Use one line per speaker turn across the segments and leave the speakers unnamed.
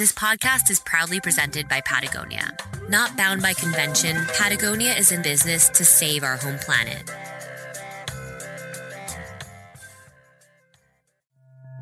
This podcast is proudly presented by Patagonia. Not bound by convention, Patagonia is in business to save our home planet.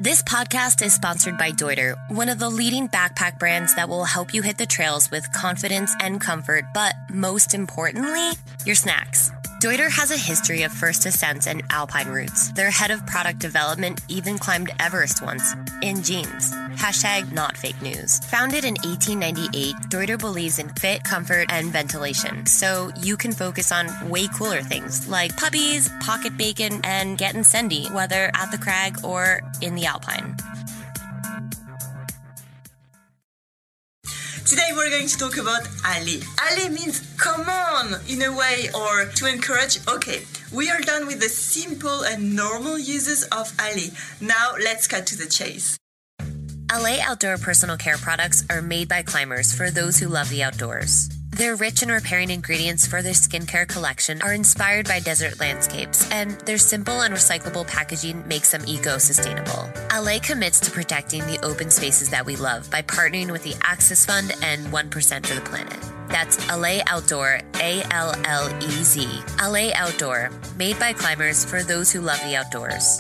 This podcast is sponsored by Deuter, one of the leading backpack brands that will help you hit the trails with confidence and comfort, but most importantly, your snacks. Deuter has a history of first ascents and alpine routes. Their head of product development even climbed Everest once in jeans. Hashtag not fake news. Founded in 1898, Deuter believes in fit, comfort, and ventilation, so you can focus on way cooler things like puppies, pocket bacon, and getting sendy, whether at the crag or in the alpine.
Today we're going to talk about Allez. Allez means come on in a way or to encourage. Okay, we are done with the simple and normal uses of Allez. Now let's cut to the chase.
Allez Outdoor personal care products are made by climbers for those who love the outdoors. Their rich and repairing ingredients for their skincare collection are inspired by desert landscapes, and their simple and recyclable packaging makes them eco sustainable. LA commits to protecting the open spaces that we love by partnering with the Access Fund and 1% for the Planet. That's Allez Outdoor, A L L E Z. Allez Outdoor, made by climbers for those who love the outdoors.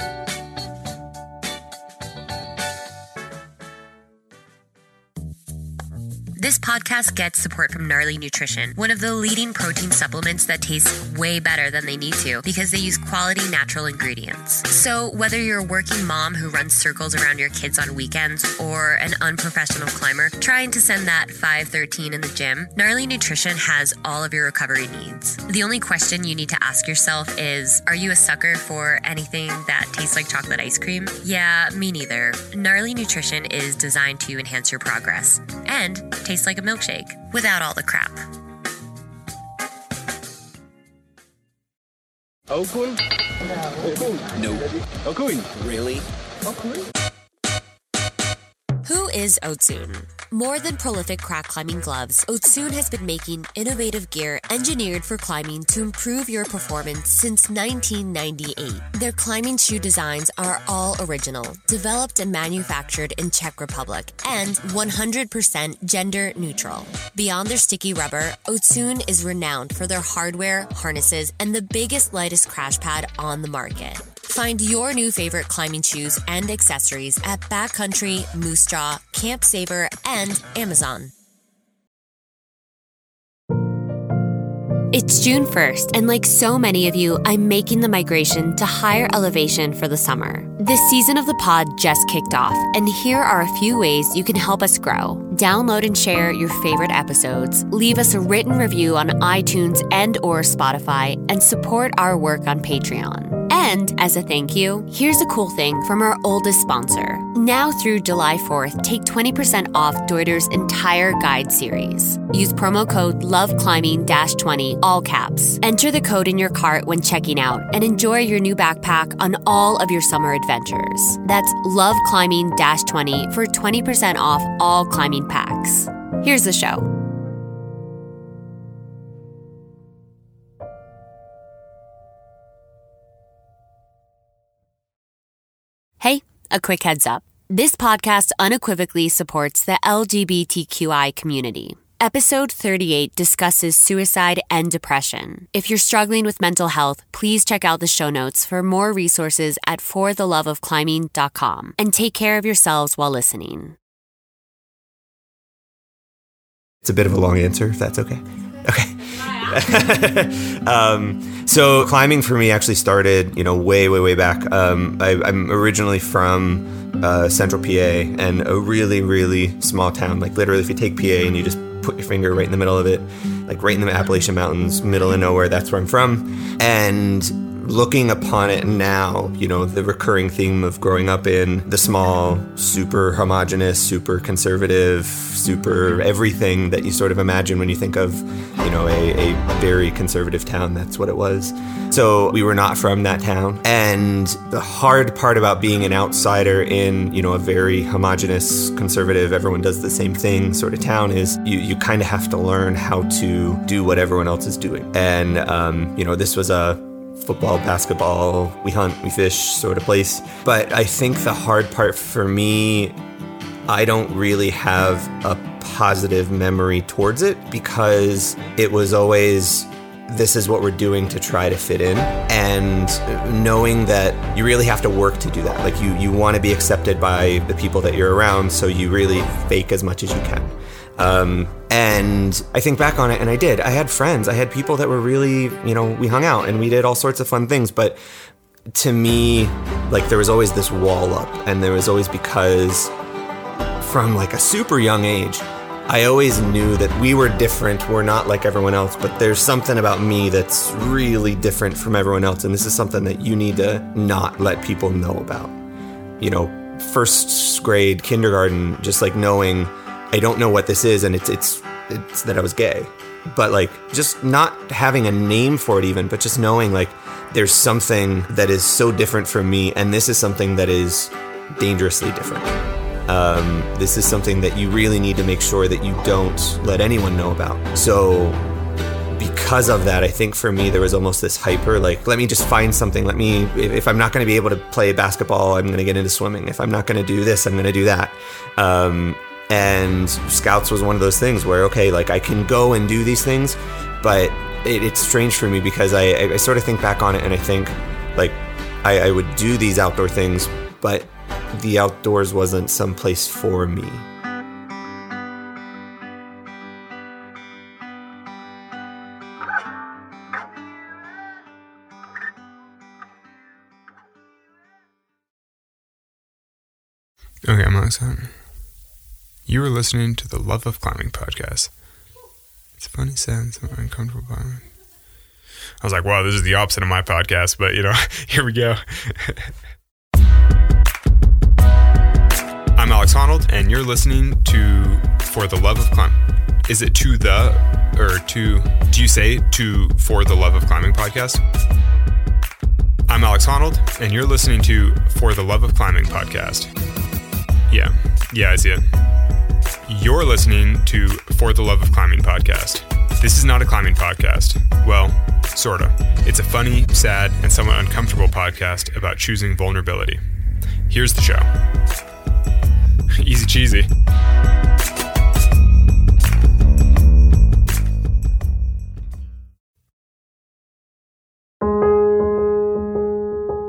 This podcast gets support from Gnarly Nutrition, one of the leading protein supplements that tastes way better than they need to because they use quality natural ingredients. So, whether you're a working mom who runs circles around your kids on weekends or an unprofessional climber trying to send that 513 in the gym, Gnarly Nutrition has all of your recovery needs. The only question you need to ask yourself is Are you a sucker for anything that tastes like chocolate ice cream? Yeah, me neither. Gnarly Nutrition is designed to enhance your progress and tastes like a milkshake without all the crap.
Okun? No. Okun? No. Okun? Really? Okun?
Is Ocun? More than prolific crack climbing gloves, Ocun has been making innovative gear engineered for climbing to improve your performance since 1998. Their climbing shoe designs are all original, developed and manufactured in Czech Republic, and 100% gender neutral. Beyond their sticky rubber, Ocun is renowned for their hardware, harnesses, and the biggest, lightest crash pad on the market. Find your new favorite climbing shoes and accessories at Backcountry, Moose Jaw, Camp Saver, and Amazon. It's June 1st, and like so many of you, I'm making the migration to higher elevation for the summer. This season of the pod just kicked off, and here are a few ways you can help us grow. Download and share your favorite episodes, leave us a written review on iTunes and or Spotify, and support our work on Patreon. And as a thank you, here's a cool thing from our oldest sponsor. Now through July 4th, take 20% off Deuter's entire guide series. Use promo code LOVECLIMBING-20, all caps. Enter the code in your cart when checking out and enjoy your new backpack on all of your summer adventures. That's LOVECLIMBING-20 for 20% off all climbing packs. Here's the show. A quick heads up. This podcast unequivocally supports the LGBTQI community. Episode 38 discusses suicide and depression. If you're struggling with mental health, please check out the show notes for more resources at fortheloveofclimbing.com and take care of yourselves while listening.
It's a bit of a long answer, if that's okay. Okay. um, so climbing for me actually started, you know, way, way, way back. Um, I, am originally from uh, Central PA and a really, really small town. Like literally, if you take PA and you just put your finger right in the middle of it, like right in the Appalachian Mountains, middle of nowhere, that's where I'm from. And looking upon it now, you know, the recurring theme of growing up in the small, super homogenous, super conservative, super everything that you sort of imagine when you think of, you know, a, a very conservative town. That's what it was. So we were not from that town. And the hard part about being an outsider in, you know, a very homogenous, conservative, everyone does the same thing sort of town is you, you kind of have to learn how to do what everyone else is doing. And, um, you know, this was a football, basketball, we hunt, we fish sort of place. But I think the hard part for me I don't really have a positive memory towards it because it was always this is what we're doing to try to fit in. And knowing that you really have to work to do that. Like you you want to be accepted by the people that you're around so you really fake as much as you can um, and I think back on it, and I did. I had friends. I had people that were really, you know, we hung out and we did all sorts of fun things. But to me, like there was always this wall up, and there was always because from like a super young age, I always knew that we were different. We're not like everyone else, but there's something about me that's really different from everyone else. And this is something that you need to not let people know about. You know, first grade, kindergarten, just like knowing I don't know what this is and it's it's it's that I was gay. But like just not having a name for it even, but just knowing like there's something that is so different from me and this is something that is dangerously different. Um, this is something that you really need to make sure that you don't let anyone know about. So, because of that, I think for me, there was almost this hyper like, let me just find something. Let me, if, I'm not going to be able to play basketball, I'm going to get into swimming. If I'm not going to do this, I'm going to do that. Um, and Scouts was one of those things where, okay, like I can go and do these things, but it, it's strange for me because I, I, I, sort of think back on it and I think like I, I would do these outdoor things, but the outdoors wasn't some place for me.
Okay, I'm excited. You are listening to the Love of Climbing podcast. It's a funny, sad, and uncomfortable. I was like, wow, this is the opposite of my podcast, but you know, here we go. I'm Alex Honnold, and you're listening to For the Love of Climbing. Is it to the, or to, do you say to For the Love of Climbing podcast? I'm Alex Honnold, and you're listening to For the Love of Climbing podcast. Yeah, yeah, I see it. You're listening to For the Love of Climbing podcast. This is not a climbing podcast. Well, sorta. It's a funny, sad, and somewhat uncomfortable podcast about choosing vulnerability. Here's the show. Easy cheesy.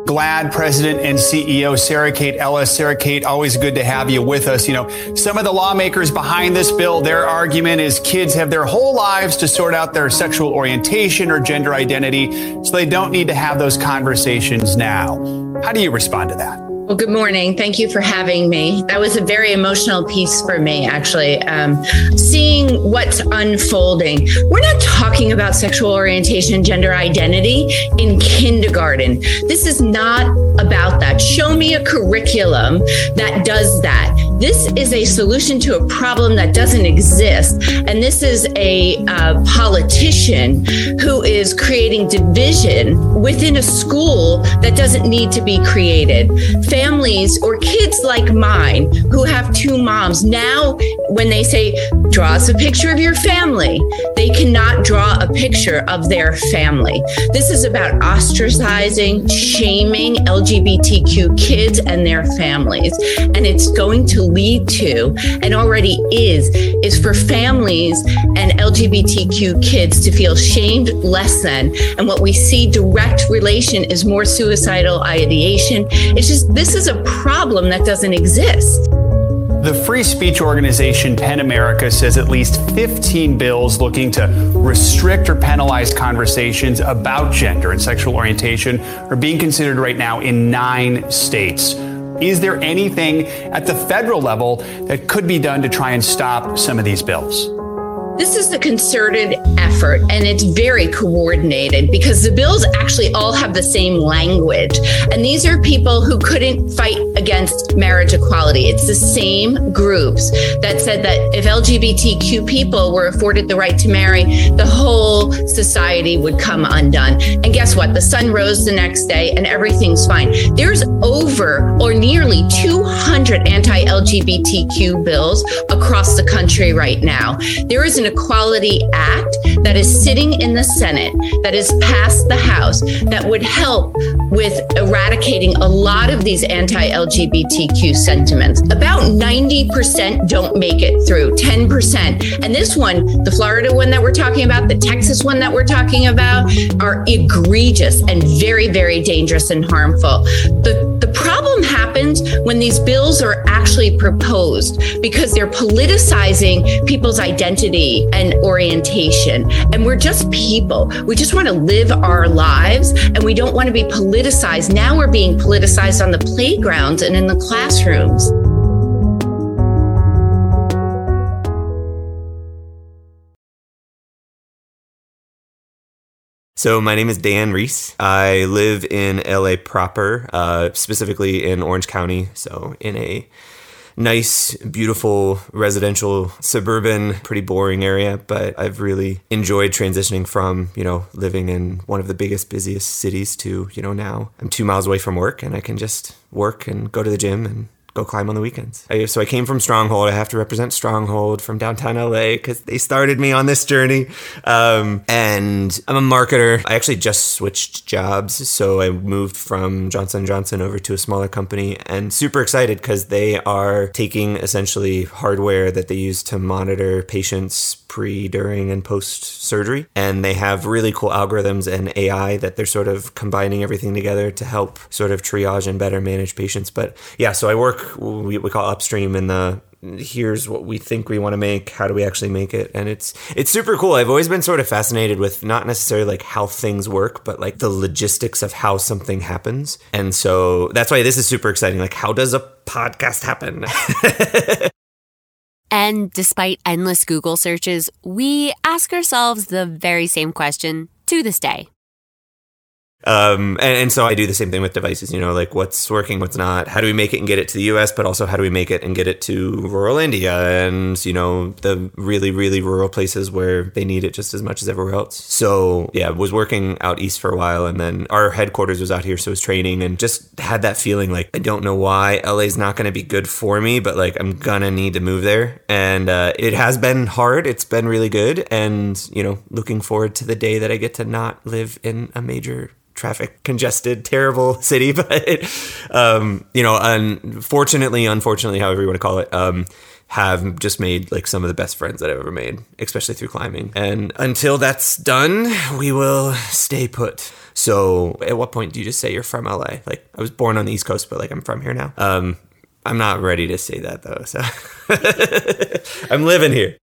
GLAAD President and CEO Sarah Kate Ellis. Sarah Kate, always good to have you with us. You know, some of the lawmakers behind this bill, their argument is kids have their whole lives to sort out their sexual orientation or gender identity, so they don't need to have those conversations now. How do you respond to that?
Well, good morning. Thank you for having me. That was a very emotional piece for me, actually. Um, seeing what's unfolding. We're not talking about sexual orientation, gender identity in kindergarten. This is not about that. Show me a curriculum that does that. This is a solution to a problem that doesn't exist. And this is a uh, politician who is creating division within a school that doesn't need to be created. Families or kids like mine who have two moms, now when they say, draw us a picture of your family, they cannot draw a picture of their family. This is about ostracizing, shaming LGBTQ kids and their families. And it's going to lead to, and already is, is for families and LGBTQ kids to feel shamed less than. And what we see direct relation is more suicidal ideation. It's just, this is a problem that doesn't exist.
The free speech organization PEN America says at least 15 bills looking to restrict or penalize conversations about gender and sexual orientation are being considered right now in nine states. Is there anything at the federal level that could be done to try and stop some of these bills?
This is a concerted effort, and it's very coordinated because the bills actually all have the same language. And these are people who couldn't fight against marriage equality. It's the same groups that said that if LGBTQ people were afforded the right to marry, the whole society would come undone. And guess what? The sun rose the next day and everything's fine. There's over or nearly 200 anti LGBTQ bills across the country right now. There is an Equality Act that is sitting in the Senate, that is passed the House, that would help with eradicating a lot of these anti LGBTQ sentiments. About 90% don't make it through, 10%. And this one, the Florida one that we're talking about, the Texas one that we're talking about, are egregious and very, very dangerous and harmful. The, the problem happens when these bills are actually proposed because they're politicizing people's identity and orientation. And we're just people. We just want to live our lives and we don't want to be politicized. Now we're being politicized on the playgrounds and in the classrooms.
So my name is Dan Reese. I live in LA proper, uh, specifically in Orange County. So in a nice, beautiful, residential, suburban, pretty boring area. But I've really enjoyed transitioning from, you know, living in one of the biggest, busiest cities to, you know, now I'm two miles away from work and I can just work and go to the gym and go climb on the weekends. I, so I came from Stronghold. I have to represent Stronghold from downtown LA because they started me on this journey. Um, and I'm a marketer. I actually just switched jobs, so I moved from Johnson Johnson over to a smaller company, and super excited because they are taking essentially hardware that they use to monitor patients pre, during, and post surgery, and they have really cool algorithms and AI that they're sort of combining everything together to help sort of triage and better manage patients. But yeah, so I work we, we call upstream in the here's what we think we want to make how do we actually make it? And it's it's super cool. I've always been sort of fascinated with not necessarily like how things work but like the logistics of how something happens. And so that's why this is super exciting. Like how does a podcast happen?
And despite endless google searches we ask ourselves the very same question to this day
um, and, and, so I do the same thing with devices, you know, like what's working, what's not. How do we make it and get it to the US, but also how do we make it and get it to rural India and, you know, the really, really rural places where they need it just as much as everywhere else. So, yeah, was working out east for a while and then our headquarters was out here. So I was training and just had that feeling like, I don't know why LA's not going to be good for me, but like I'm to need to move there. And uh, it has been hard. It's been really good. And, you know, looking forward to the day that I get to not live in a major traffic congested, terrible city. But um, you know, unfortunately, unfortunately, however you want to call it, um, have just made like some of the best friends that I've ever made, especially through climbing. And until that's done, we will stay put. So, at what point do you just say you're from LA? Like, I was born on the East Coast, but like I'm from here now. Um, I'm not ready to say that though. So, I'm living here.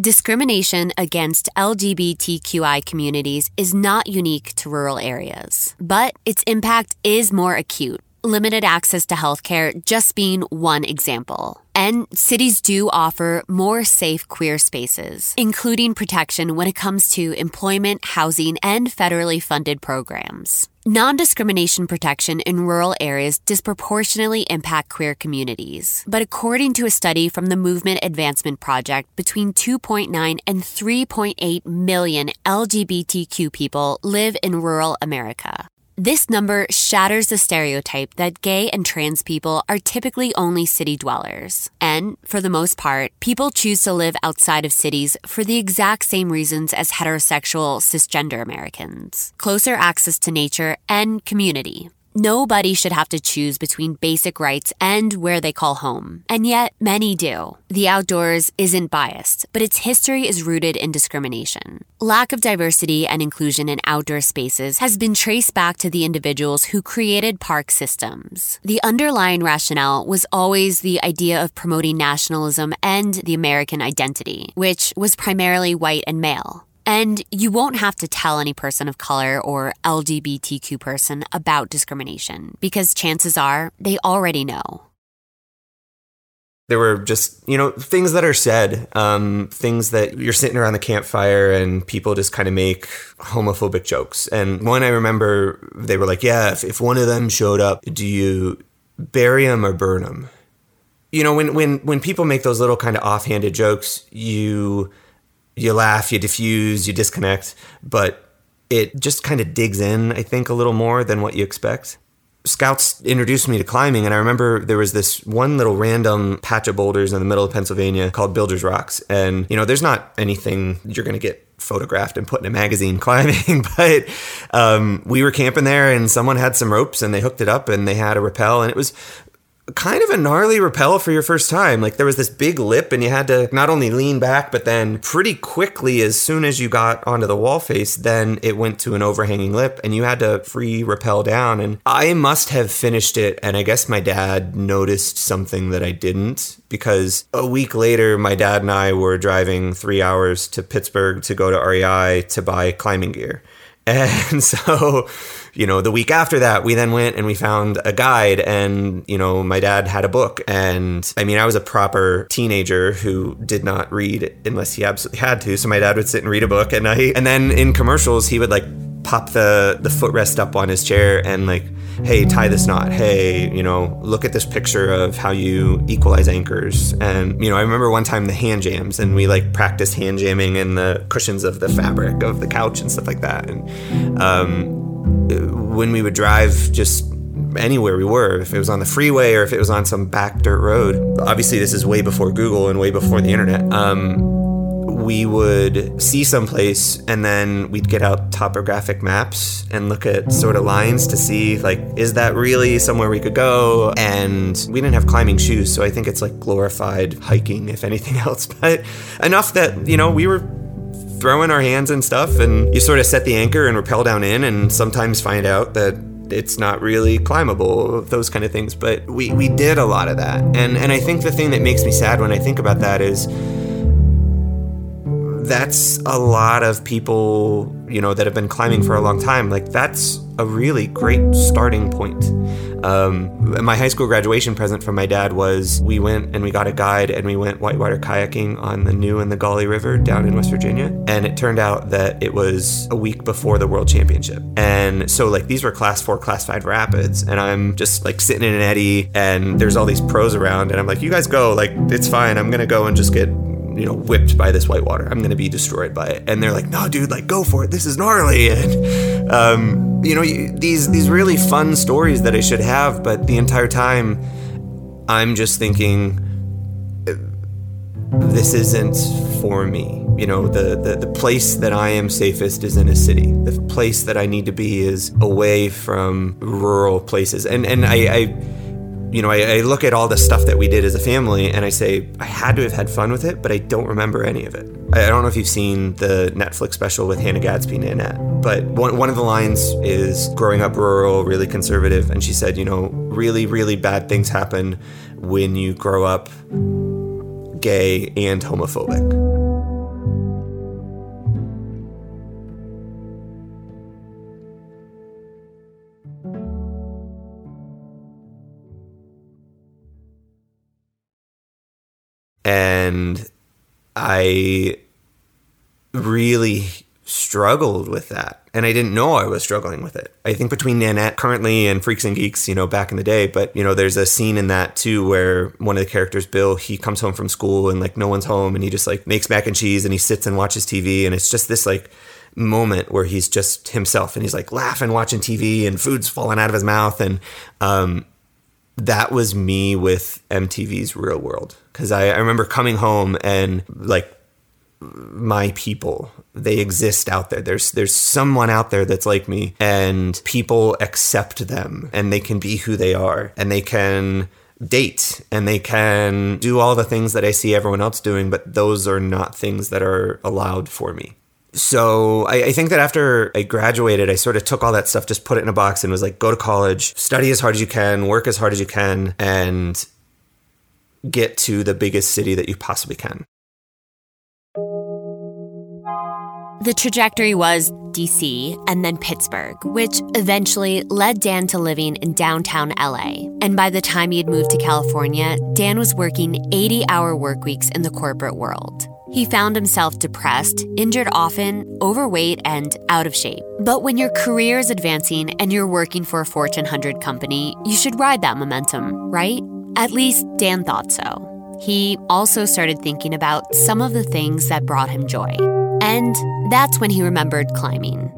Discrimination against LGBTQI communities is not unique to rural areas, but its impact is more acute limited access to healthcare just being one example. And cities do offer more safe queer spaces, including protection when it comes to employment, housing, and federally funded programs. Non discrimination protection in rural areas disproportionately impact queer communities. But according to a study from the Movement Advancement Project, between 2.9 and 3.8 million LGBTQ people live in rural America. This number shatters the stereotype that gay and trans people are typically only city dwellers. And, for the most part, people choose to live outside of cities for the exact same reasons as heterosexual cisgender Americans closer access to nature and community. Nobody should have to choose between basic rights and where they call home. And yet, many do. The outdoors isn't biased, but its history is rooted in discrimination. Lack of diversity and inclusion in outdoor spaces has been traced back to the individuals who created park systems. The underlying rationale was always the idea of promoting nationalism and the American identity, which was primarily white and male. And you won't have to tell any person of color or LGBTQ person about discrimination because chances are they already know.
There were just, you know, things that are said, um, things that you're sitting around the campfire and people just kind of make homophobic jokes. And one I remember, they were like, yeah, if, if one of them showed up, do you bury him or burn him? You know, when, when, when people make those little kind of offhanded jokes, you you laugh, you diffuse, you disconnect, but it just kind of digs in, I think, a little more than what you expect. scouts introduced me to climbing and i remember there was this one little random patch of boulders in the middle of pennsylvania called Bilger's Rocks and you know there's not anything you're going to get photographed and put in a magazine climbing but um, we were camping there and someone had some ropes and they hooked it up and they had a rappel and it was kind of a gnarly rappel for your first time. Like there was this big lip, and you had to not only lean back, but then pretty quickly, as soon as you got onto the wall face, then it went to an overhanging lip, and you had to free rappel down. And I must have finished it, and I guess my dad noticed something that I didn't because a week later, my dad and I were driving three hours to Pittsburgh to go to REI to buy climbing gear. And so, you know, the week after that, we then went and we found a guide, and, you know, my dad had a book. And I mean, I was a proper teenager who did not read unless he absolutely had to. So my dad would sit and read a book at night. And then in commercials, he would like pop the, the footrest up on his chair and like, hey, tie this knot. Hey, you know, look at this picture of how you equalize anchors. And, you know, I remember one time the hand jams and we like practiced hand jamming in the cushions of the fabric of the couch and stuff like that. And um, when we would drive just anywhere we were, if it was on the freeway or if it was on some back dirt road, obviously this is way before Google and way before the internet. Um, we would see someplace and then we'd get out topographic maps and look at sort of lines to see like is that really somewhere we could go and we didn't have climbing shoes so i think it's like glorified hiking if anything else but enough that you know we were throwing our hands and stuff and you sort of set the anchor and rappel down in and sometimes find out that it's not really climbable, those kind of things. But we, we did a lot of that. And and I think the thing that makes me sad when I think about that is that's a lot of people, you know, that have been climbing for a long time. Like, that's a really great starting point. Um, my high school graduation present from my dad was we went and we got a guide and we went whitewater kayaking on the New and the Gauley River down in West Virginia. And it turned out that it was a week before the World Championship. And so, like, these were class four, class five rapids. And I'm just like sitting in an eddy and there's all these pros around. And I'm like, you guys go. Like, it's fine. I'm going to go and just get you know, whipped by this whitewater. I'm gonna be destroyed by it. And they're like, no, dude, like, go for it. This is gnarly. And, um, you know, these these really fun stories that I should have, but the entire time, I'm just thinking, this isn't for me. You know, the, the, the place that I am safest is in a city. The place that I need to be is away from rural places. And and I, I you know, I, I, look at all the stuff that we did as a family and I say, I had to have had fun with it, but I don't remember any of it. I, I don't know if you've seen the Netflix special with Hannah Gadsby and Nanette, but one, one of the lines is growing up rural, really conservative. And she said, you know, really, really bad things happen when you grow up gay and homophobic. And I really struggled with that. And I didn't know I was struggling with it. I think between Nanette currently and Freaks and Geeks, you know, back in the day, but you know, there's a scene in that too where one of the characters, Bill, he comes home from school and like no one's home and he just like makes mac and cheese and he sits and watches TV and it's just this like moment where he's just himself and he's like laughing watching TV and food's falling out of his mouth and um that was me with MTV's Real World. Because I, I remember coming home and like my people they exist out there. There's there's someone out there that's like me and people accept them and they can be who they are and they can date and they can do all the things that I see everyone else doing but those are not things that are allowed for me so I, I, think that after I graduated, I sort of took all that stuff, just put it in a box, and was like, go to college, study as hard as you can, work as hard as you can, and get to the biggest city that you possibly can.
The trajectory was DC and then Pittsburgh, which eventually led Dan to living in downtown LA. And by the time he had moved to California, Dan was working 80 hour work weeks in the corporate world. He found himself depressed, injured often, overweight, and out of shape. But when your career is advancing and you're working for a Fortune 100 company, you should ride that momentum, right? At least Dan thought so. He also started thinking about some of the things that brought him joy. And that's when he remembered climbing.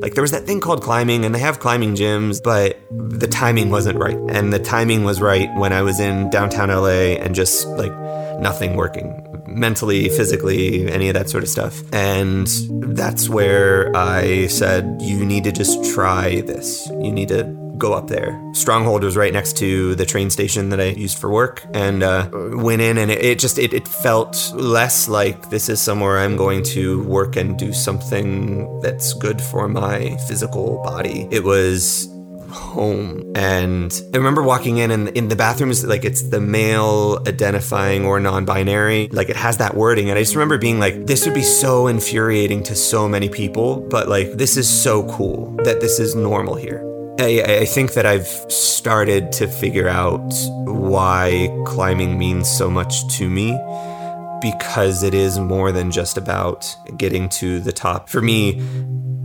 Like there was that thing called climbing, and they have climbing gyms, but the timing wasn't right. And the timing was right when I was in downtown LA and just like nothing working mentally, physically, any of that sort of stuff. And that's where I said, you need to just try this. You need to go up there. Stronghold was right next to the train station that I used for work, and uh, went in, and it, it just it, it felt less like this is somewhere I'm going to work and do something that's good for my physical body. It was home. And I remember walking in and in the bathrooms, like it's the male identifying or non binary, like it has that wording. And I just remember being like, this would be so infuriating to so many people, but like this is so cool that this is normal here. I, I think that I've started to figure out why climbing means so much to me because it is more than just about getting to the top. For me,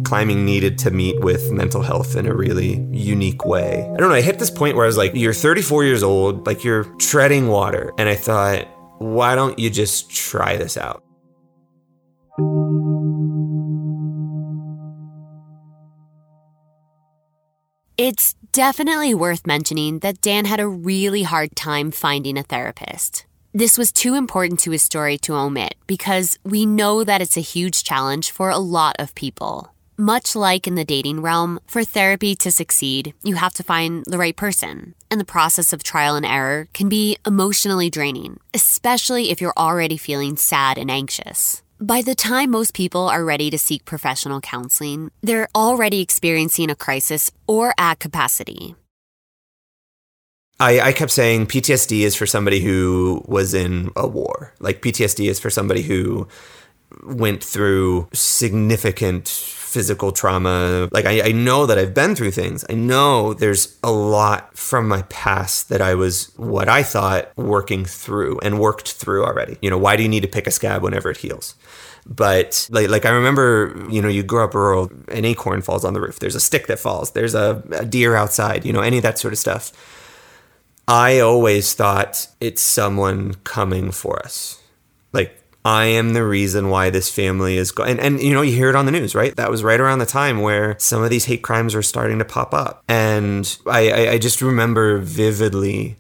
climbing needed to meet with mental health in a really unique way. I don't know, I hit this point where I was like, you're 34 years old, like you're treading water. And I thought, why don't you just try this out?
It's definitely worth mentioning that Dan had a really hard time finding a therapist. This was too important to his story to omit because we know that it's a huge challenge for a lot of people. Much like in the dating realm, for therapy to succeed, you have to find the right person. And the process of trial and error can be emotionally draining, especially if you're already feeling sad and anxious. By the time most people are ready to seek professional counseling, they're already experiencing a crisis or at capacity.
I, I kept saying PTSD is for somebody who was in a war. Like PTSD is for somebody who went through significant physical trauma. Like, I, I, know that I've been through things. I know there's a lot from my past that I was what I thought working through and worked through already. You know, why do you need to pick a scab whenever it heals? But like, like I remember, you know, you grow up rural, an acorn falls on the roof. There's a stick that falls. There's a, a deer outside. You know, any of that sort of stuff. I always thought it's someone coming for us. Like I am the reason why this family is going. And, and, you know, you hear it on the news, right? That was right around the time where some of these hate crimes were starting to pop up. And I, I, I just remember vividly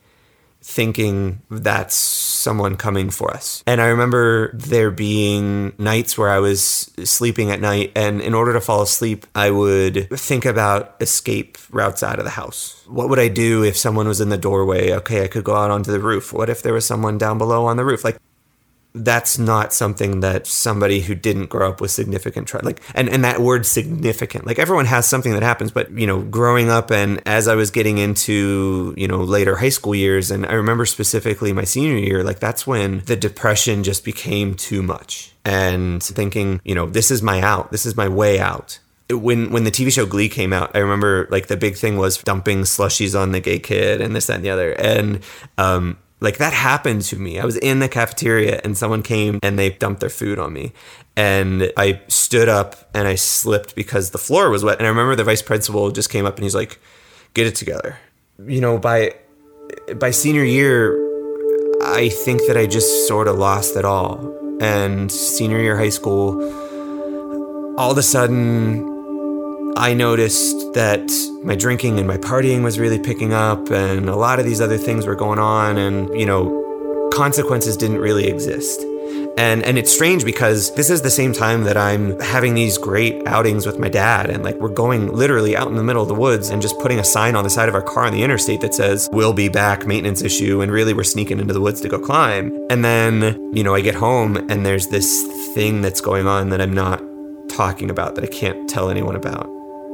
thinking that's someone coming for us. And I remember there being nights where I was sleeping at night, and in order to fall asleep, I would think about escape routes out of the house. What would I do if someone was in the doorway? Okay, I could go out onto the roof. What if there was someone down below on the roof? Like, that's not something that somebody who didn't grow up with significant trauma like and, and that word significant like everyone has something that happens but you know growing up and as i was getting into you know later high school years and i remember specifically my senior year like that's when the depression just became too much and thinking you know this is my out this is my way out. When when the TV show Glee came out, I remember like the big thing was dumping slushies on the gay kid and this that and the other, and um, like that happened to me. I was in the cafeteria and someone came and they dumped their food on me. And I stood up and I slipped because the floor was wet. And I remember the vice principal just came up and he's like, "Get it together." You know, by by senior year, I think that I just sort of lost it all. And senior year high school, all of a sudden I noticed that my drinking and my partying was really picking up, and a lot of these other things were going on, and, you know, consequences didn't really exist. And and it's strange because this is the same time that I'm having these great outings with my dad and like we're going literally out in the middle of the woods and just putting a sign on the side of our car on the interstate that says we'll be back maintenance issue and really we're sneaking into the woods to go climb. And then, you know, I get home and there's this thing that's going on that I'm not talking about that I can't tell anyone about.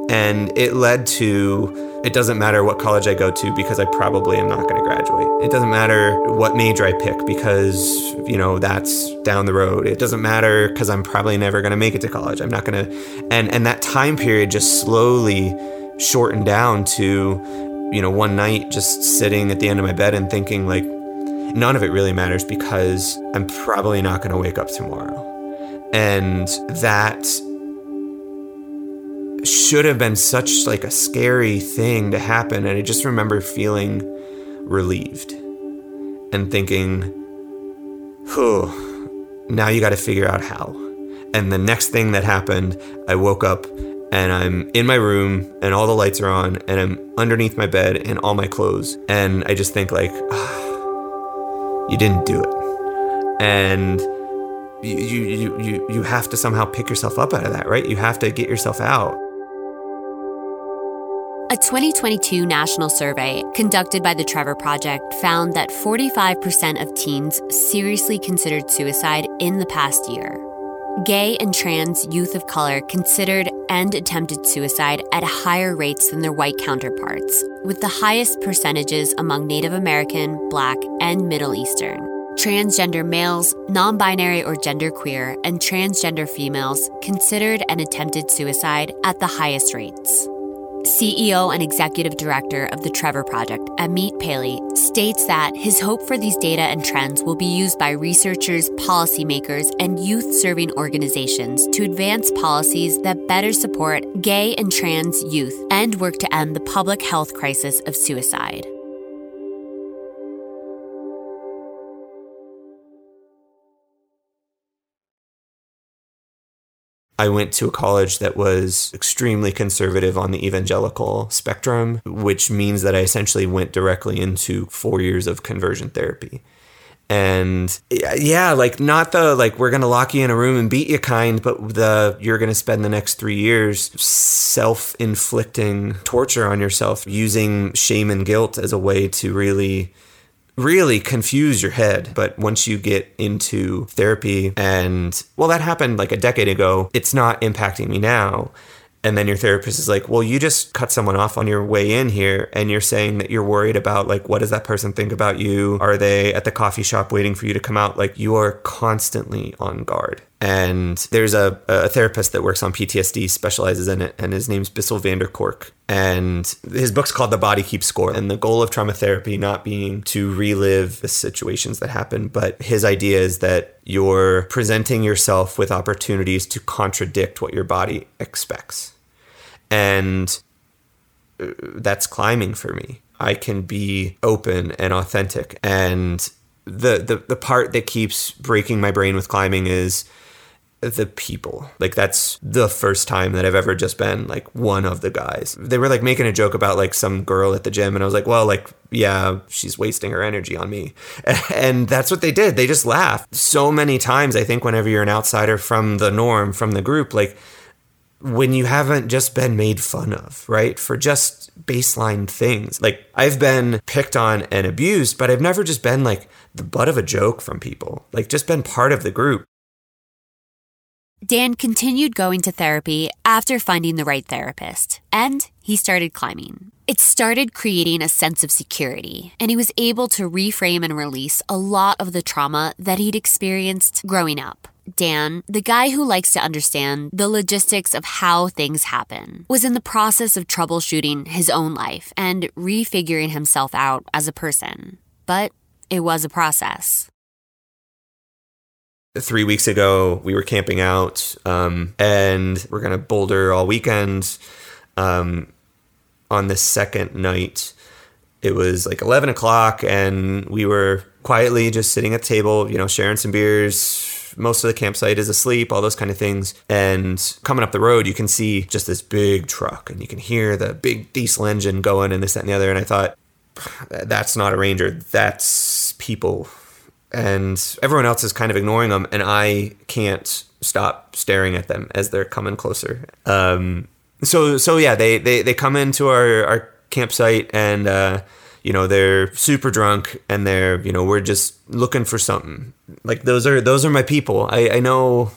And it led to it doesn't matter what college I go to because I probably am not going to graduate. It doesn't matter what major I pick because, you know, that's down the road. It doesn't matter because I'm probably never going to make it to college. I'm not going to. And, and that time period just slowly shortened down to, you know, one night just sitting at the end of my bed and thinking, like, none of it really matters because I'm probably not going to wake up tomorrow. And that should have been such like a scary thing to happen and I just remember feeling relieved and thinking, "Whew, now you got to figure out how." And the next thing that happened, I woke up and I'm in my room and all the lights are on and I'm underneath my bed in all my clothes and I just think like ah, you didn't do it. And you, you you you have to somehow pick yourself up out of that right? You have to get yourself out
a 2022 national survey conducted by the Trevor Project found that 45% of teens seriously considered suicide in the past year. Gay and trans youth of color considered and attempted suicide at higher rates than their white counterparts, with the highest percentages among Native American, Black, and Middle Eastern. Transgender males, non binary or genderqueer, and transgender females considered and attempted suicide at the highest rates. CEO and executive director of the Trevor Project, Amit Paley, states that his hope for these data and trends will be used by researchers, policymakers, and youth serving organizations to advance policies that better support gay and trans youth and work to end the public health crisis of suicide.
I went to a college that was extremely conservative on the evangelical spectrum, which means that I essentially went directly into four years of conversion therapy. And yeah, like not the like we're gonna lock you in a room and beat you kind, but the you're gonna spend the next three years self inflicting torture on yourself using shame and guilt as a way to really really confuse your head. But once you get into therapy, and well, that happened like a decade ago, it's not impacting me now. And then your therapist is like, well, you just cut someone off on your way in here and you're saying that you're worried about like, what does that person think about you? Are they at the coffee shop waiting for you to come out? Like, you are constantly on guard. And there's a, a therapist that works on PTSD, specializes in it, and his name's Bessel van der Kolk. And his book's called The Body Keeps Score. And the goal of trauma therapy not being to relive the situations that happen, but his idea is that you're presenting yourself with opportunities to contradict what your body expects. And uh, that's climbing for me. I can be open and authentic. And the, the, the part that keeps breaking my brain with climbing is the people. Like that's the first time that I've ever just been like one of the guys. They were like making a joke about like some girl at the gym and I was like, "Well, like yeah, she's wasting her energy on me." And that's what they did. They just laughed. So many times I think whenever you're an outsider from the norm, from the group, like when you haven't just been made fun of, right? For just baseline things. Like I've been picked on and abused, but I've never just been like the butt of a joke from people. Like just been part of the group.
Dan continued going to therapy after finding the right therapist, and he started climbing. It started creating a sense of security, and he was able to reframe and release a lot of the trauma that he'd experienced growing up. Dan, the guy who likes to understand the logistics of how things happen, was in the process of troubleshooting his own life and refiguring himself out as a person. But it was a process
three weeks ago we were camping out um, and we're gonna boulder all weekend. Um, on the second night it was like 11 o'clock and we were quietly just sitting at the table you know sharing some beers. Most of the campsite is asleep all those kind of things. And coming up the road you can see just this big truck and you can hear the big diesel engine going and this that and the other. And i thought that's not a ranger. That's people and everyone else is kind of ignoring them, and I can't stop staring at them as they're coming closer. Um, so so yeah, they they they come into our our campsite and. Uh, you know they're super drunk and they're you know we're just looking for something like those are those are my people i i know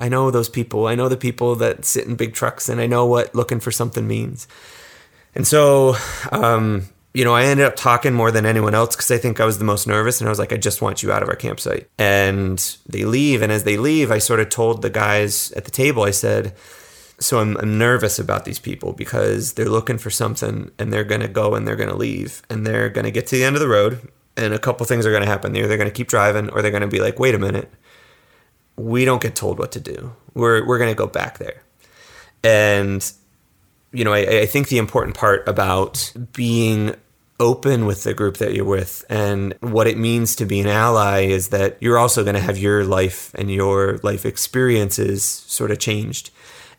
i know those people i know the people that sit in big trucks and i know what looking for something means and so um you know, I ended up talking more than anyone else because I think I was the most nervous. And I was like, I just want you out of our campsite. And they leave. And as they leave, I sort of told the guys at the table, I said, So I'm, I'm nervous about these people because they're looking for something and they're going to go and they're going to leave and they're going to get to the end of the road. And a couple things are going to happen. They're, they're going to keep driving or they're going to be like, wait a minute. We don't get told what to do. We're, we're going to go back there. And you know, I, I, think the important part about being open with the group that you're with and what it means to be an ally is that you're also going to have your life and your life experiences sort of changed.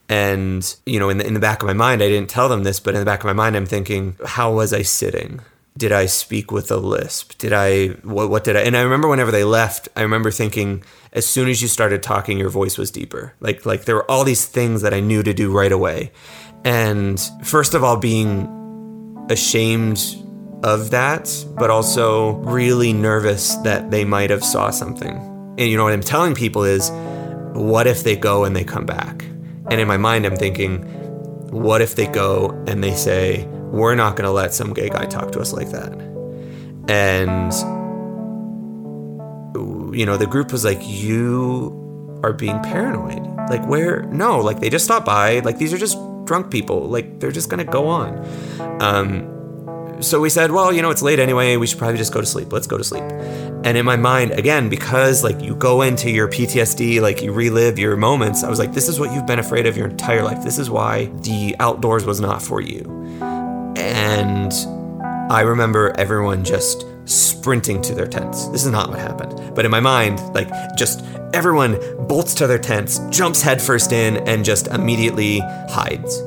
And, you know, in the, in the back of my mind, I didn't tell them this, but in the back of my mind, I'm thinking, how was I sitting? Did I speak with a lisp? Did I, what, what did I, and I remember whenever they left, I remember thinking, as soon as you started talking, your voice was deeper. Like, like there were all these things that I knew to do right away. And first of all, being ashamed of that, but also really nervous that they might have saw something. And you know what I'm telling people is, what if they go and they come back? And in my mind, I'm thinking, what if they go and they say, we're not going to let some gay guy talk to us like that? And, you know, the group was like, you are being paranoid. Like, where? No, like, they just stopped by. Like, these are just drunk people. Like, they're just going to go on. Um, so we said, well, you know, it's late anyway. We should probably just go to sleep. Let's go to sleep. And in my mind, again, because like you go into your PTSD, like you relive your moments, I was like, this is what you've been afraid of your entire life. This is why the outdoors was not for you. And I remember everyone just sprinting to their tents. This is not what happened. But in my mind, like just everyone bolts to their tents, jumps headfirst in, and just immediately hides.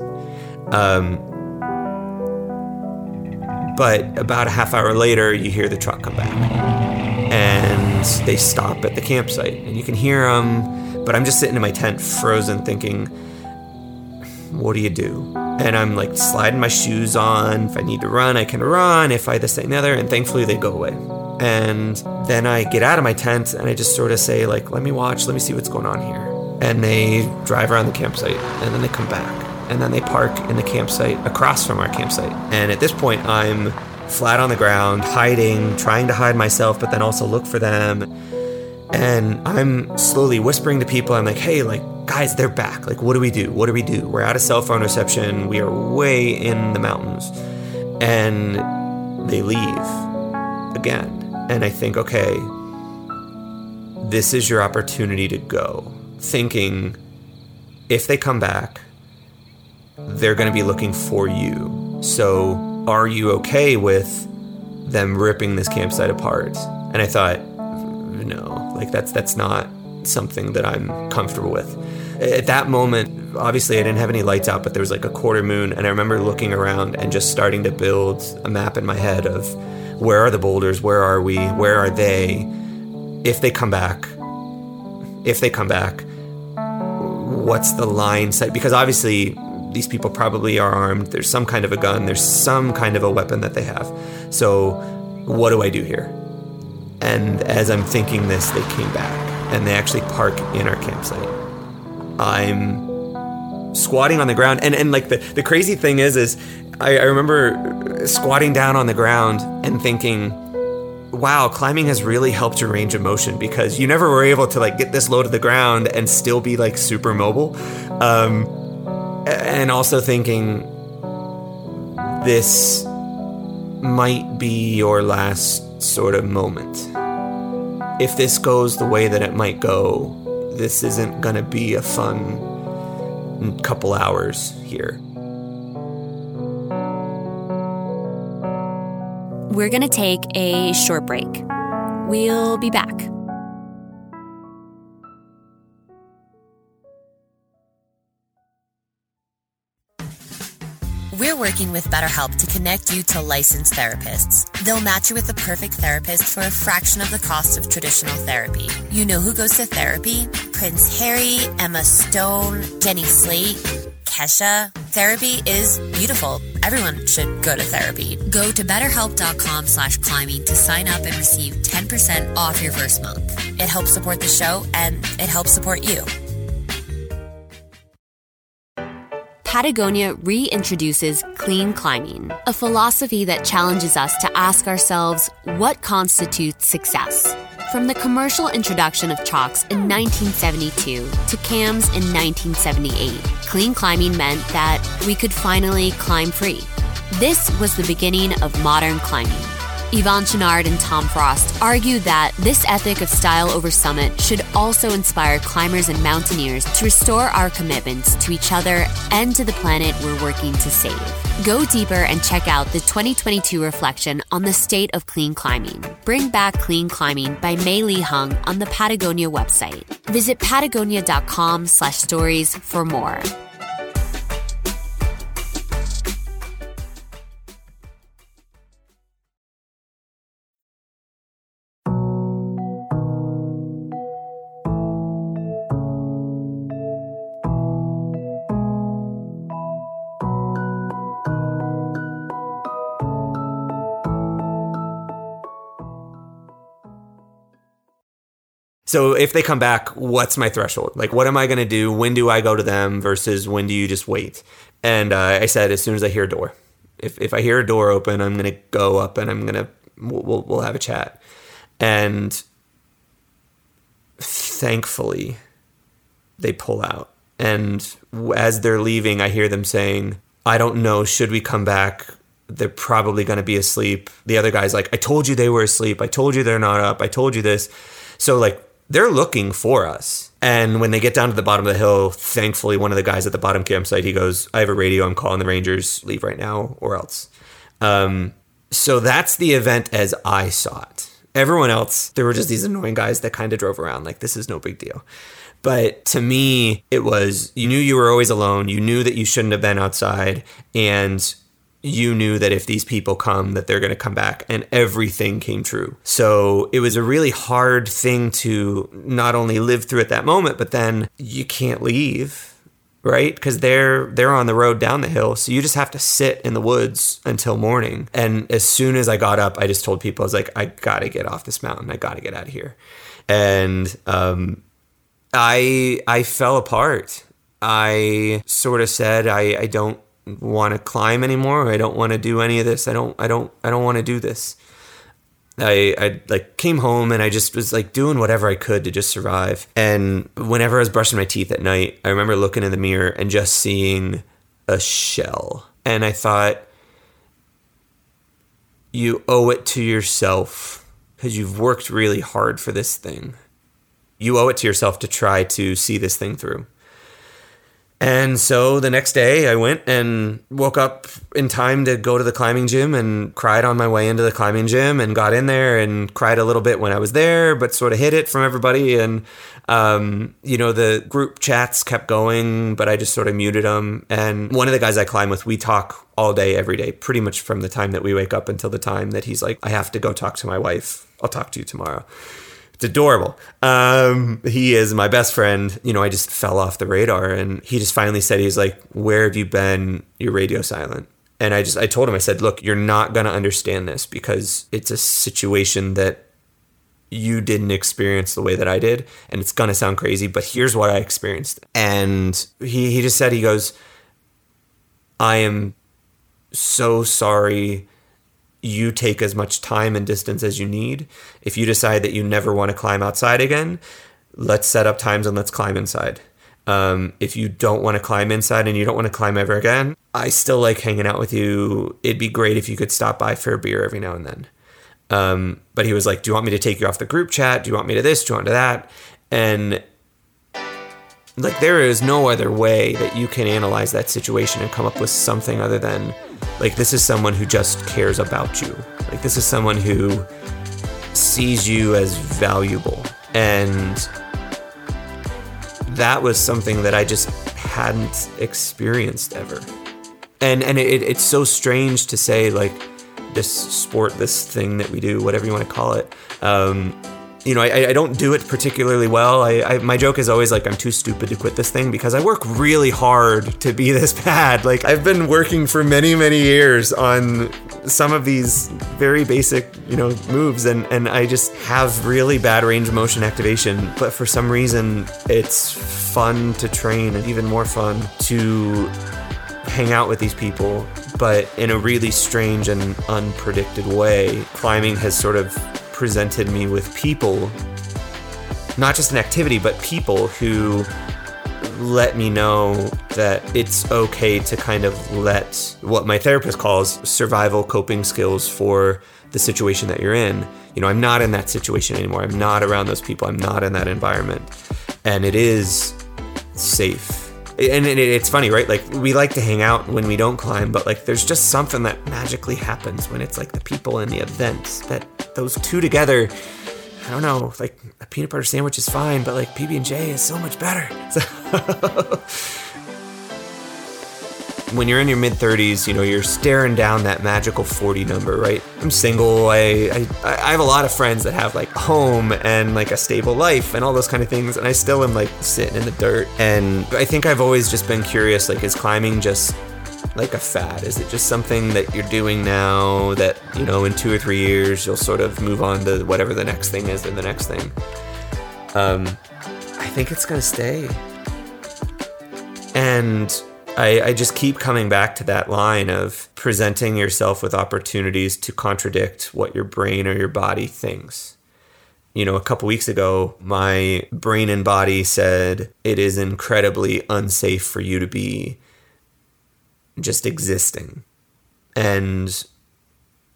Um, but about a half hour later, you hear the truck come back. And they stop at the campsite. And you can hear them, but I'm just sitting in my tent, frozen, thinking, what do you do? And I'm like sliding my shoes on. If I need to run, I can run. If I this, and the other. And thankfully, they go away. And then I get out of my tent and I just sort of say, like, let me watch, let me see what's going on here. And they drive around the campsite and then they come back and then they park in the campsite across from our campsite. And at this point, I'm flat on the ground, hiding, trying to hide myself, but then also look for them. And I'm slowly whispering to people, I'm like, hey, like, guys, they're back. Like, what do we do? What do we do? We're out of cell phone reception. We are way in the mountains. And they leave again. And I think, okay, this is your opportunity to go. Thinking, if they come back, they're going to be looking for you. So, are you okay with them ripping this campsite apart? And I thought, mm, no, like that's that's not something that I'm comfortable with. At that moment, obviously I didn't have any lights out, but there was like a quarter moon and I remember looking around and just starting to build a map in my head of where are the boulders, where are we, where are they? If they come back, if they come back, what's the line set? Because obviously these people probably are armed. There's some kind of a gun. There's some kind of a weapon that they have. So, what do I do here? And as I'm thinking this, they came back and they actually park in our campsite. I'm squatting on the ground, and, and like the, the crazy thing is, is I, I remember squatting down on the ground and thinking, wow, climbing has really helped your range of motion because you never were able to like get this low to the ground and still be like super mobile. Um, and also thinking this might be your last sort of moment. If this goes the way that it might go, this isn't going to be a fun couple hours here.
We're going to take a short break. We'll be back. Working with BetterHelp to connect you to licensed therapists. They'll match you with the perfect therapist for a fraction of the cost of traditional therapy. You know who goes to therapy? Prince Harry, Emma Stone, Jenny Slate, Kesha. Therapy is beautiful. Everyone should go to therapy. Go to betterhelp.com slash climbing to sign up and receive 10% off your first month. It helps support the show and it helps support you. Patagonia reintroduces clean climbing, a philosophy that challenges us to ask ourselves what constitutes success. From the commercial introduction of chocks in 1972 to cams in 1978, clean climbing meant that we could finally climb free. This was the beginning of modern climbing. Yvon Chouinard and Tom Frost argue that this ethic of style over summit should also inspire climbers and mountaineers to restore our commitments to each other and to the planet we're working to save. Go deeper and check out the 2022 reflection on the state of clean climbing. Bring Back Clean Climbing by Mei Li Hung on the Patagonia website. Visit patagonia.com slash stories for more.
So if they come back, what's my threshold? Like, what am I going to do? When do I go to them versus when do you just wait? And uh, I said, as soon as I hear a door, if, if I hear a door open, I'm going to go up and I'm going to, we'll, we'll have a chat. And thankfully, they pull out. And as they're leaving, I hear them saying, I don't know, should we come back? They're probably going to be asleep. The other guy's like, I told you they were asleep. I told you they're not up. I told you this. So, like, they're looking for us. And when they get down to the bottom of the hill, thankfully, one of the guys at the bottom campsite, he goes, I have a radio. I'm calling the Rangers. Leave right now or else. Um, so that's the event as I saw it. Everyone else, there were just these annoying guys that kind of drove around like, this is no big deal. But to me, it was you knew you were always alone. You knew that you shouldn't have been outside. And you knew that if these people come that they're going to come back and everything came true. So it was a really hard thing to not only live through at that moment but then you can't leave right? Because they're they're on the road down the hill so you just have to sit in the woods until morning. And as soon as i got up i just told people i was like i gotta get off this mountain. I gotta get out of here. And um, i i fell apart. I sort of said i i don't want to climb anymore. I don't want to do any of this. I don't I don't I don't want to do this. I I like came home and I just was like doing whatever I could to just survive. And whenever I was brushing my teeth at night, I remember looking in the mirror and just seeing a shell. And I thought you owe it to yourself because you've worked really hard for this thing. You owe it to yourself to try to see this thing through. And so the next day I went and woke up in time to go to the climbing gym and cried on my way into the climbing gym and got in there and cried a little bit when I was there, but sort of hid it from everybody. And, um, you know, the group chats kept going, but I just sort of muted them. And one of the guys I climb with, we talk all day, every day, pretty much from the time that we wake up until the time that he's like, I have to go talk to my wife. I'll talk to you tomorrow. It's adorable. Um, he is my best friend. You know, I just fell off the radar, and he just finally said, "He's like, where have you been? You're radio silent." And I just, I told him, I said, "Look, you're not gonna understand this because it's a situation that you didn't experience the way that I did, and it's gonna sound crazy, but here's what I experienced." And he he just said, he goes, "I am so sorry." You take as much time and distance as you need. If you decide that you never want to climb outside again, let's set up times and let's climb inside. Um, if you don't want to climb inside and you don't want to climb ever again, I still like hanging out with you. It'd be great if you could stop by for a beer every now and then. Um, but he was like, Do you want me to take you off the group chat? Do you want me to this? Do you want to that? And like, there is no other way that you can analyze that situation and come up with something other than like, this is someone who just cares about you. Like, this is someone who sees you as valuable. And that was something that I just hadn't experienced ever. And, and it, it's so strange to say, like, this sport, this thing that we do, whatever you want to call it, um, you know, I, I don't do it particularly well. I, I, my joke is always like I'm too stupid to quit this thing because I work really hard to be this bad. Like I've been working for many many years on some of these very basic you know moves, and and I just have really bad range of motion activation. But for some reason, it's fun to train, and even more fun to hang out with these people but in a really strange and unpredicted way. Climbing has sort of presented me with people, not just an activity, but people who let me know that it's okay to kind of let what my therapist calls survival coping skills for the situation that you're in. You know, I'm not in that situation anymore. I'm not around those people. I'm not in that environment. And it is safe. And it's funny, right? Like, we like to hang out when we don't climb, but like, there's just something that magically happens when it's like the people and the events that those two together, I don't know, like a peanut butter sandwich is fine, but like PB and J is so much better. So when you're in your mid 30s, you know, you're staring down that magical 40 number, right? I'm single. I, I I have a lot of friends that have like home and like a stable life and all those kind of things, and I still am like sitting in the dirt. And I think I've always just been curious, like, is climbing just like a fad? Is it just something that you're doing now that, you know, in two or three years you'll sort of move on to whatever the next thing is or the next thing? um, I think it's gonna stay. And I, I just keep coming back to that line of presenting yourself with opportunities to contradict what your brain or your body thinks. You know, a couple weeks ago, my brain and body said it is incredibly unsafe for you to be just existing. And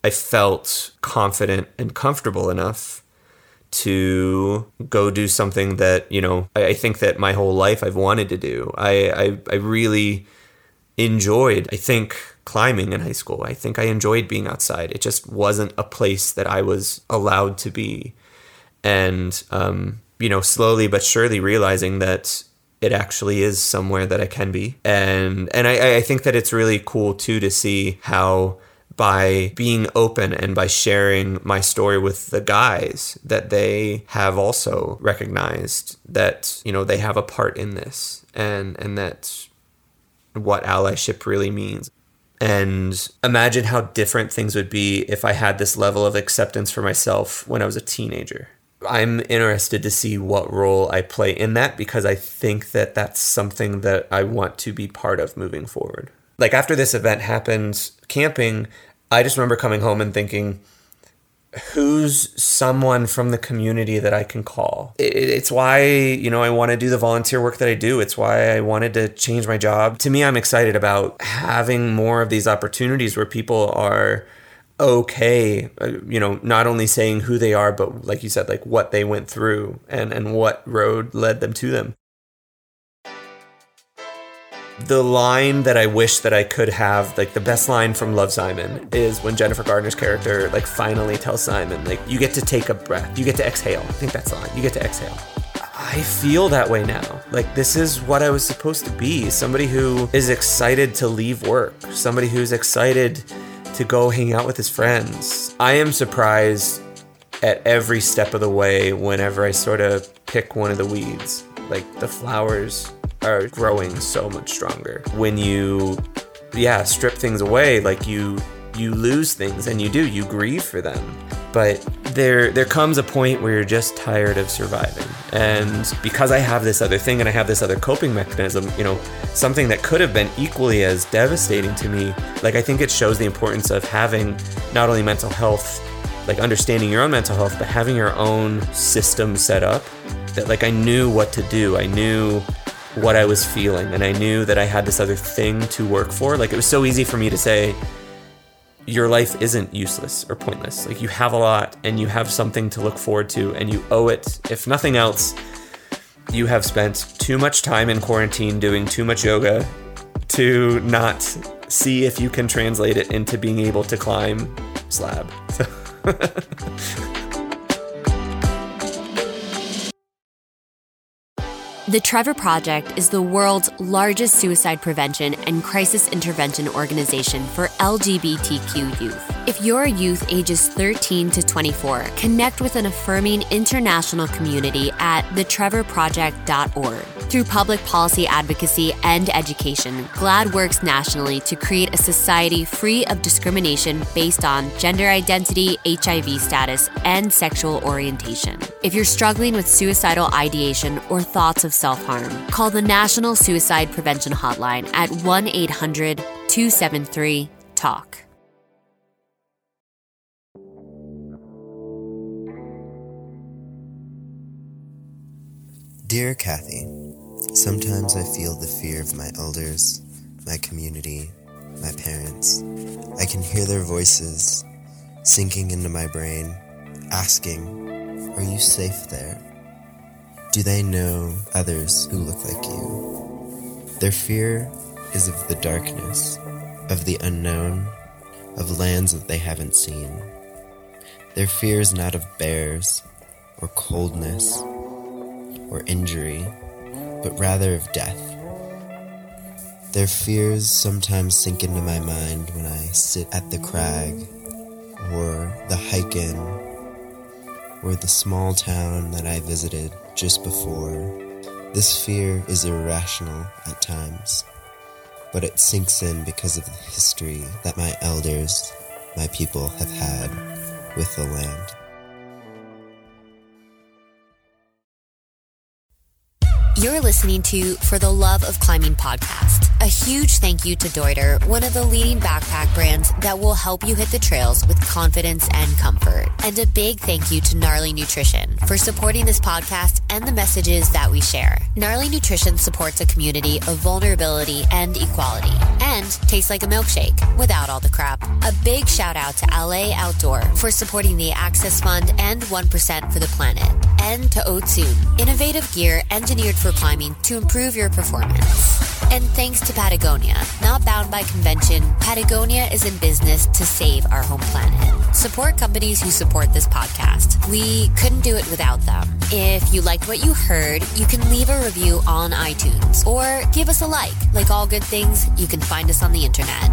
I felt confident and comfortable enough to go do something that you know I, I, think that my whole life I've wanted to do. I, I I really enjoyed. I think climbing in high school. I think I enjoyed being outside. It just wasn't a place that I was allowed to be, and um, you know, slowly but surely realizing that it actually is somewhere that I can be, and and I, I think that it's really cool too to see how by being open and by sharing my story with the guys that they have also recognized that you know they have a part in this and and that what allyship really means and imagine how different things would be if I had this level of acceptance for myself when I was a teenager. I'm interested to see what role I play in that because I think that that's something that I want to be part of moving forward. Like after this event happened camping, I just remember coming home and thinking, who's someone from the community that I can call? It's why, you know, I want to do the volunteer work that I do. It's why I wanted to change my job. To me, I'm excited about having more of these opportunities where people are okay uh, you know not only saying who they are but like you said like what they went through and and what road led them to them the line that I wish that I could have, like the best line from Love Simon, is when Jennifer Gardner's character like finally tells Simon, like, you get to take a breath, you get to exhale. I think that's the line. You get to exhale. I feel that way now. Like this is what I was supposed to be. Somebody who is excited to leave work. Somebody who's excited to go hang out with his friends. I am surprised at every step of the way whenever I sort of pick one of the weeds. Like the flowers are growing so much stronger. When you, yeah, strip things away, like you, you lose things and you do, you grieve for them. But there, there comes a point where you're just tired of surviving. And because I have this other thing and I have this other coping mechanism, you know, something that could have been equally as devastating to me, like I think it shows the importance of having not only mental health, like understanding your own mental health, but having your own system set up that like I knew what to do. I knew what I was feeling, and I knew that I had this other thing to work for. Like it was so easy for me to say, your life isn't useless or pointless. Like you have a lot and you have something to look forward to, and you owe it. If nothing else, you have spent too much time in quarantine doing too much yoga to not see if you can translate it into being able to climb slab. So
The Trevor Project is the world's largest suicide prevention and crisis intervention organization for LGBTQ youth. If you're a youth ages 13 to 24, connect with an affirming international community at thetrevorproject.org. Through public policy advocacy and education, GLAAD works nationally to create a society free of discrimination based on gender identity, HIV status, and sexual orientation. If you're struggling with suicidal ideation or thoughts of self harm, call the National Suicide Prevention Hotline at 1 800 273 TALK.
Dear Kathy, sometimes I feel the fear of my elders, my community, my parents. I can hear their voices sinking into my brain, asking, Are you safe there? Do they know others who look like you? Their fear is of the darkness, of the unknown, of lands that they haven't seen. Their fear is not of bears, or coldness, or injury, but rather of death. Their fears sometimes sink into my mind when I sit at the crag, or the hike in, or the small town that I visited just before. This fear is irrational at times, but it sinks in because of the history that my elders, my people, have had with the land.
You're listening to For the Love of Climbing podcast. A huge thank you to Deuter, one of the leading backpack brands that will help you hit the trails with confidence and comfort. And a big thank you to Gnarly Nutrition for supporting this podcast and the messages that we share. Gnarly Nutrition supports a community of vulnerability and equality and tastes like a milkshake without all the crap. A big shout out to Allez Outdoor for supporting the Access Fund and 1% for the planet. And to Ocun, innovative gear engineered for climbing to improve your performance. And thanks to Patagonia, not bound by convention, Patagonia is in business to save our home planet. Support companies who support this podcast. We couldn't do it without them. If you liked what you heard, you can leave a review on iTunes or give us a like. Like all good things, you can find us on the internet.